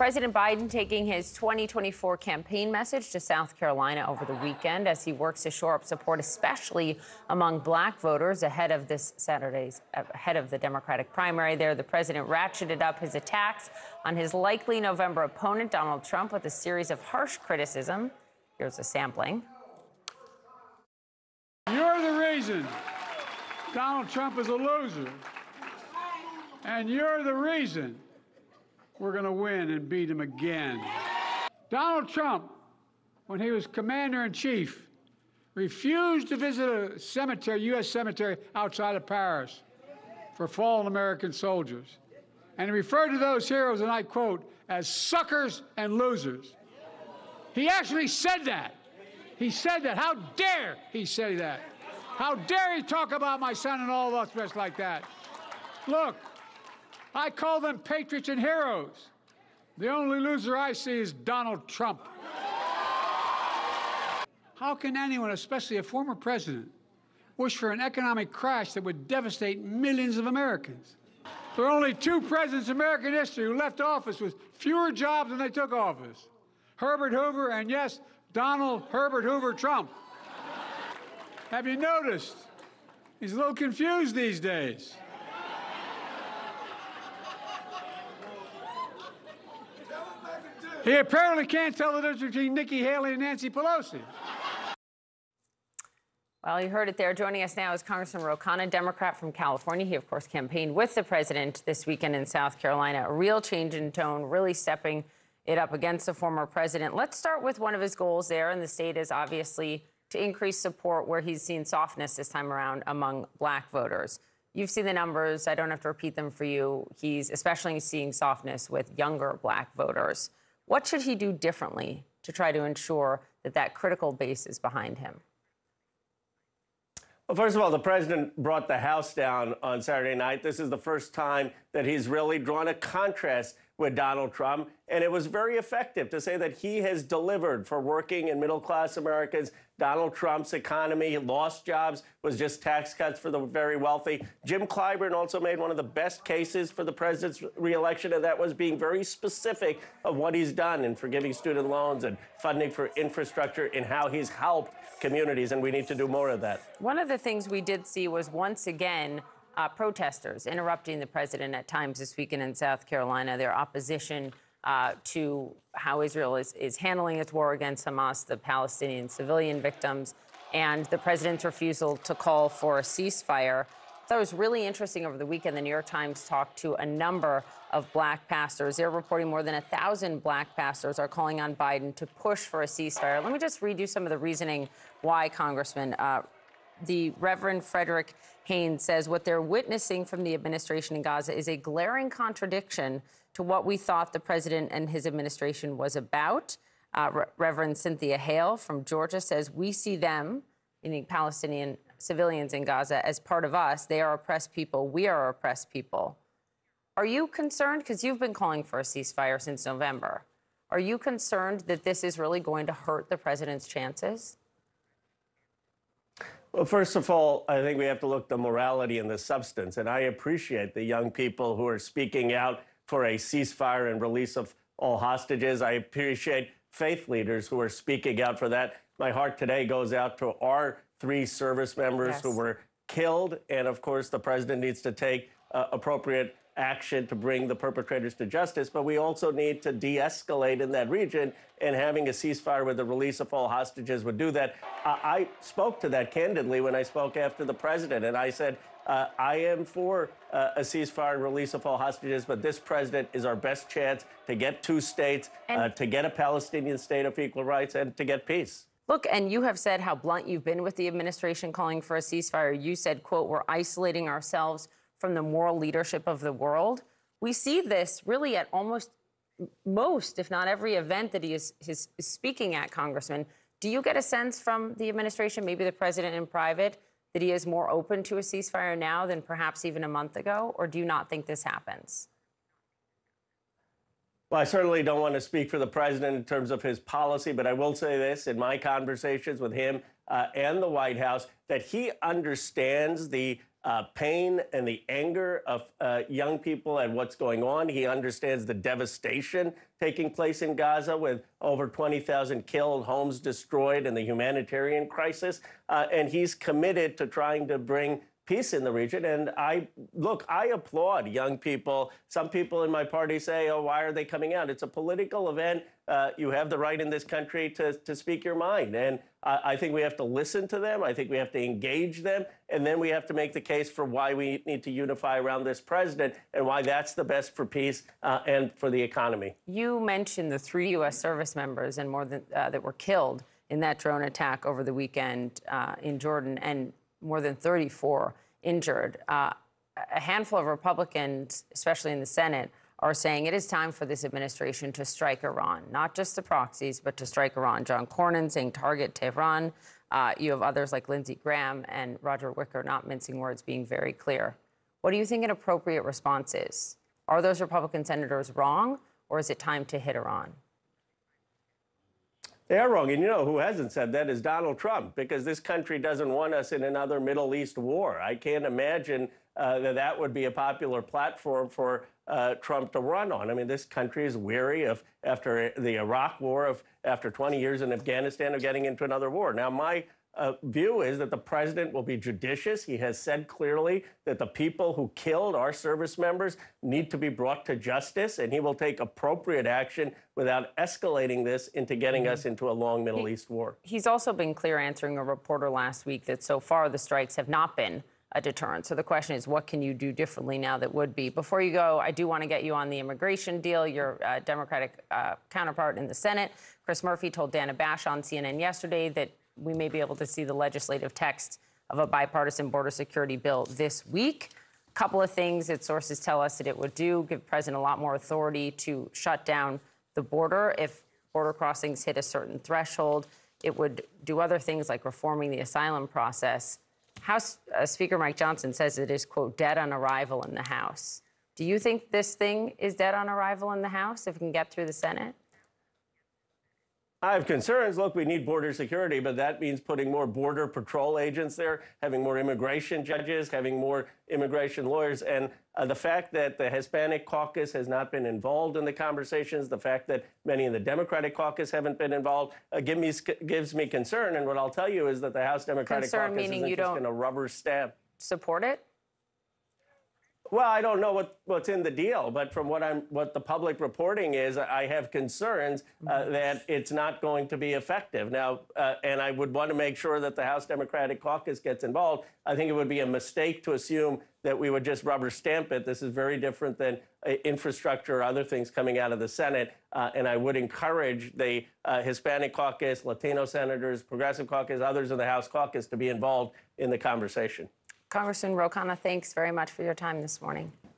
President Biden taking his 2024 campaign message to South Carolina over the weekend as he works to shore up support, especially among black voters ahead of this Saturday's ahead of the Democratic primary. There, the president ratcheted up his attacks on his likely November opponent, Donald Trump, with a series of harsh criticism. Here's a sampling. You're the reason Donald Trump is a loser. And you're the reason we're going to win and beat him again. Donald Trump, when he was commander in chief, refused to visit a cemetery, U.S. cemetery outside of Paris for fallen American soldiers. And he referred to those heroes, and I quote, as suckers and losers. He actually said that. He said that. How dare he say that? How dare he talk about my son and all of us best like that? Look, I call them patriots and heroes. The only loser I see is Donald Trump. How can anyone, especially a former president, wish for an economic crash that would devastate millions of Americans? There are only two presidents in American history who left office with fewer jobs than they took office Herbert Hoover and, yes, Donald Herbert Hoover Trump. Have you noticed? He's a little confused these days. He apparently can't tell the difference between Nikki Haley and Nancy Pelosi. Well, you heard it there. Joining us now is Congressman Ro Khanna, Democrat from California. He, of course, campaigned with the president this weekend in South Carolina. A real change in tone, really stepping it up against the former president. Let's start with one of his goals there in the state is obviously to increase support where he's seen softness this time around among black voters. You've seen the numbers. I don't have to repeat them for you. He's especially seeing softness with younger black voters. What should he do differently to try to ensure that that critical base is behind him? Well, first of all, the president brought the House down on Saturday night. This is the first time that he's really drawn a contrast with Donald Trump. And it was very effective to say that he has delivered for working and middle class Americans. Donald Trump's economy lost jobs, was just tax cuts for the very wealthy. Jim Clyburn also made one of the best cases for the president's reelection, and that was being very specific of what he's done in forgiving student loans and funding for infrastructure and how he's helped communities. And we need to do more of that. One of the things we did see was once again uh, protesters interrupting the president at times this weekend in South Carolina, their opposition uh, to how Israel is, is handling its war against Hamas, the Palestinian civilian victims, and the president's refusal to call for a ceasefire. It was really interesting over the weekend. The New York Times talked to a number of black pastors. They're reporting more than a thousand black pastors are calling on Biden to push for a ceasefire. Let me just read you some of the reasoning why, Congressman. Uh, the Reverend Frederick Haynes says what they're witnessing from the administration in Gaza is a glaring contradiction to what we thought the president and his administration was about. Uh, Re- Reverend Cynthia Hale from Georgia says we see them, meaning Palestinian civilians in Gaza, as part of us. They are oppressed people. We are oppressed people. Are you concerned? Because you've been calling for a ceasefire since November. Are you concerned that this is really going to hurt the president's chances? Well, first of all, I think we have to look the morality and the substance. And I appreciate the young people who are speaking out for a ceasefire and release of all hostages. I appreciate faith leaders who are speaking out for that. My heart today goes out to our three service members yes. who were killed. And of course, the president needs to take uh, appropriate action to bring the perpetrators to justice, but we also need to de escalate in that region, and having a ceasefire with the release of all hostages would do that. Uh, I spoke to that candidly when I spoke after the president, and I said, uh, I am for uh, a ceasefire and release of all hostages, but this president is our best chance to get two states, uh, to get a Palestinian state of equal rights, and to get peace. Look, and you have said how blunt you've been with the administration calling for a ceasefire. You said, quote, we're isolating ourselves from the moral leadership of the world. We see this really at almost most, if not every event that he is, is, speaking at, Congressman. Do you get a sense from the administration, maybe the president in private, that he is more open to a ceasefire now than perhaps even a month ago? Or do you not think this happens? Well, I certainly don't want to speak for the president in terms of his policy, but I will say this in my conversations with him uh, and the White House that he understands the uh, pain and the anger of uh, young people at what's going on. He understands the devastation taking place in Gaza with over 20,000 killed, homes destroyed, and the humanitarian crisis. Uh, and he's committed to trying to bring peace in the region. And I look, I applaud young people. Some people in my party say, oh, why are they coming out? It's a political event. Uh, you have the right in this country to, to speak your mind. And I think we have to listen to them. I think we have to engage them. And then we have to make the case for why we need to unify around this president and why that's the best for peace uh, and for the economy. You mentioned the three U.S. service members and more than uh, that were killed in that drone attack over the weekend uh, in Jordan, and more than 34 injured. Uh, a handful of Republicans, especially in the Senate, are saying it is time for this administration to strike Iran, not just the proxies, but to strike Iran. John Cornyn saying target Tehran. Uh, you have others like Lindsey Graham and Roger Wicker, not mincing words, being very clear. What do you think an appropriate response is? Are those Republican senators wrong, or is it time to hit Iran? They are wrong. And you know who hasn't said that is Donald Trump, because this country doesn't want us in another Middle East war. I can't imagine uh, that that would be a popular platform for uh, Trump to run on. I mean, this country is weary of, after the Iraq war, of after 20 years in Afghanistan, of getting into another war. Now, my uh, view is that the president will be judicious. He has said clearly that the people who killed our service members need to be brought to justice, and he will take appropriate action without escalating this into getting us into a long Middle he, East war. He's also been clear answering a reporter last week that so far the strikes have not been a deterrent. So the question is, what can you do differently now that would be? Before you go, I do want to get you on the immigration deal. Your uh, Democratic uh, counterpart in the Senate, Chris Murphy, told Dana Bash on CNN yesterday that we may be able to see the legislative text of a bipartisan border security bill this week. A couple of things that sources tell us that it would do give president a lot more authority to shut down the border if border crossings hit a certain threshold. It would do other things like reforming the asylum process. House uh, Speaker Mike Johnson says it is, quote, dead on arrival in the House. Do you think this thing is dead on arrival in the House if it can get through the Senate? I have concerns. Look, we need border security, but that means putting more border patrol agents there, having more immigration judges, having more immigration lawyers. And uh, the fact that the Hispanic caucus has not been involved in the conversations, the fact that many in the Democratic caucus haven't been involved, uh, give me, gives me concern. And what I'll tell you is that the House Democratic concern caucus isn't just going to rubber stamp. Support it? Well, I don't know what, what's in the deal, but from what I'm what the public reporting is, I have concerns uh, mm-hmm. that it's not going to be effective. Now, uh, and I would want to make sure that the House Democratic Caucus gets involved. I think it would be a mistake to assume that we would just rubber stamp it. This is very different than uh, infrastructure or other things coming out of the Senate. Uh, and I would encourage the uh, Hispanic caucus, Latino senators, Progressive caucus, others in the House caucus to be involved in the conversation. Congressman Ro Khanna, thanks very much for your time this morning.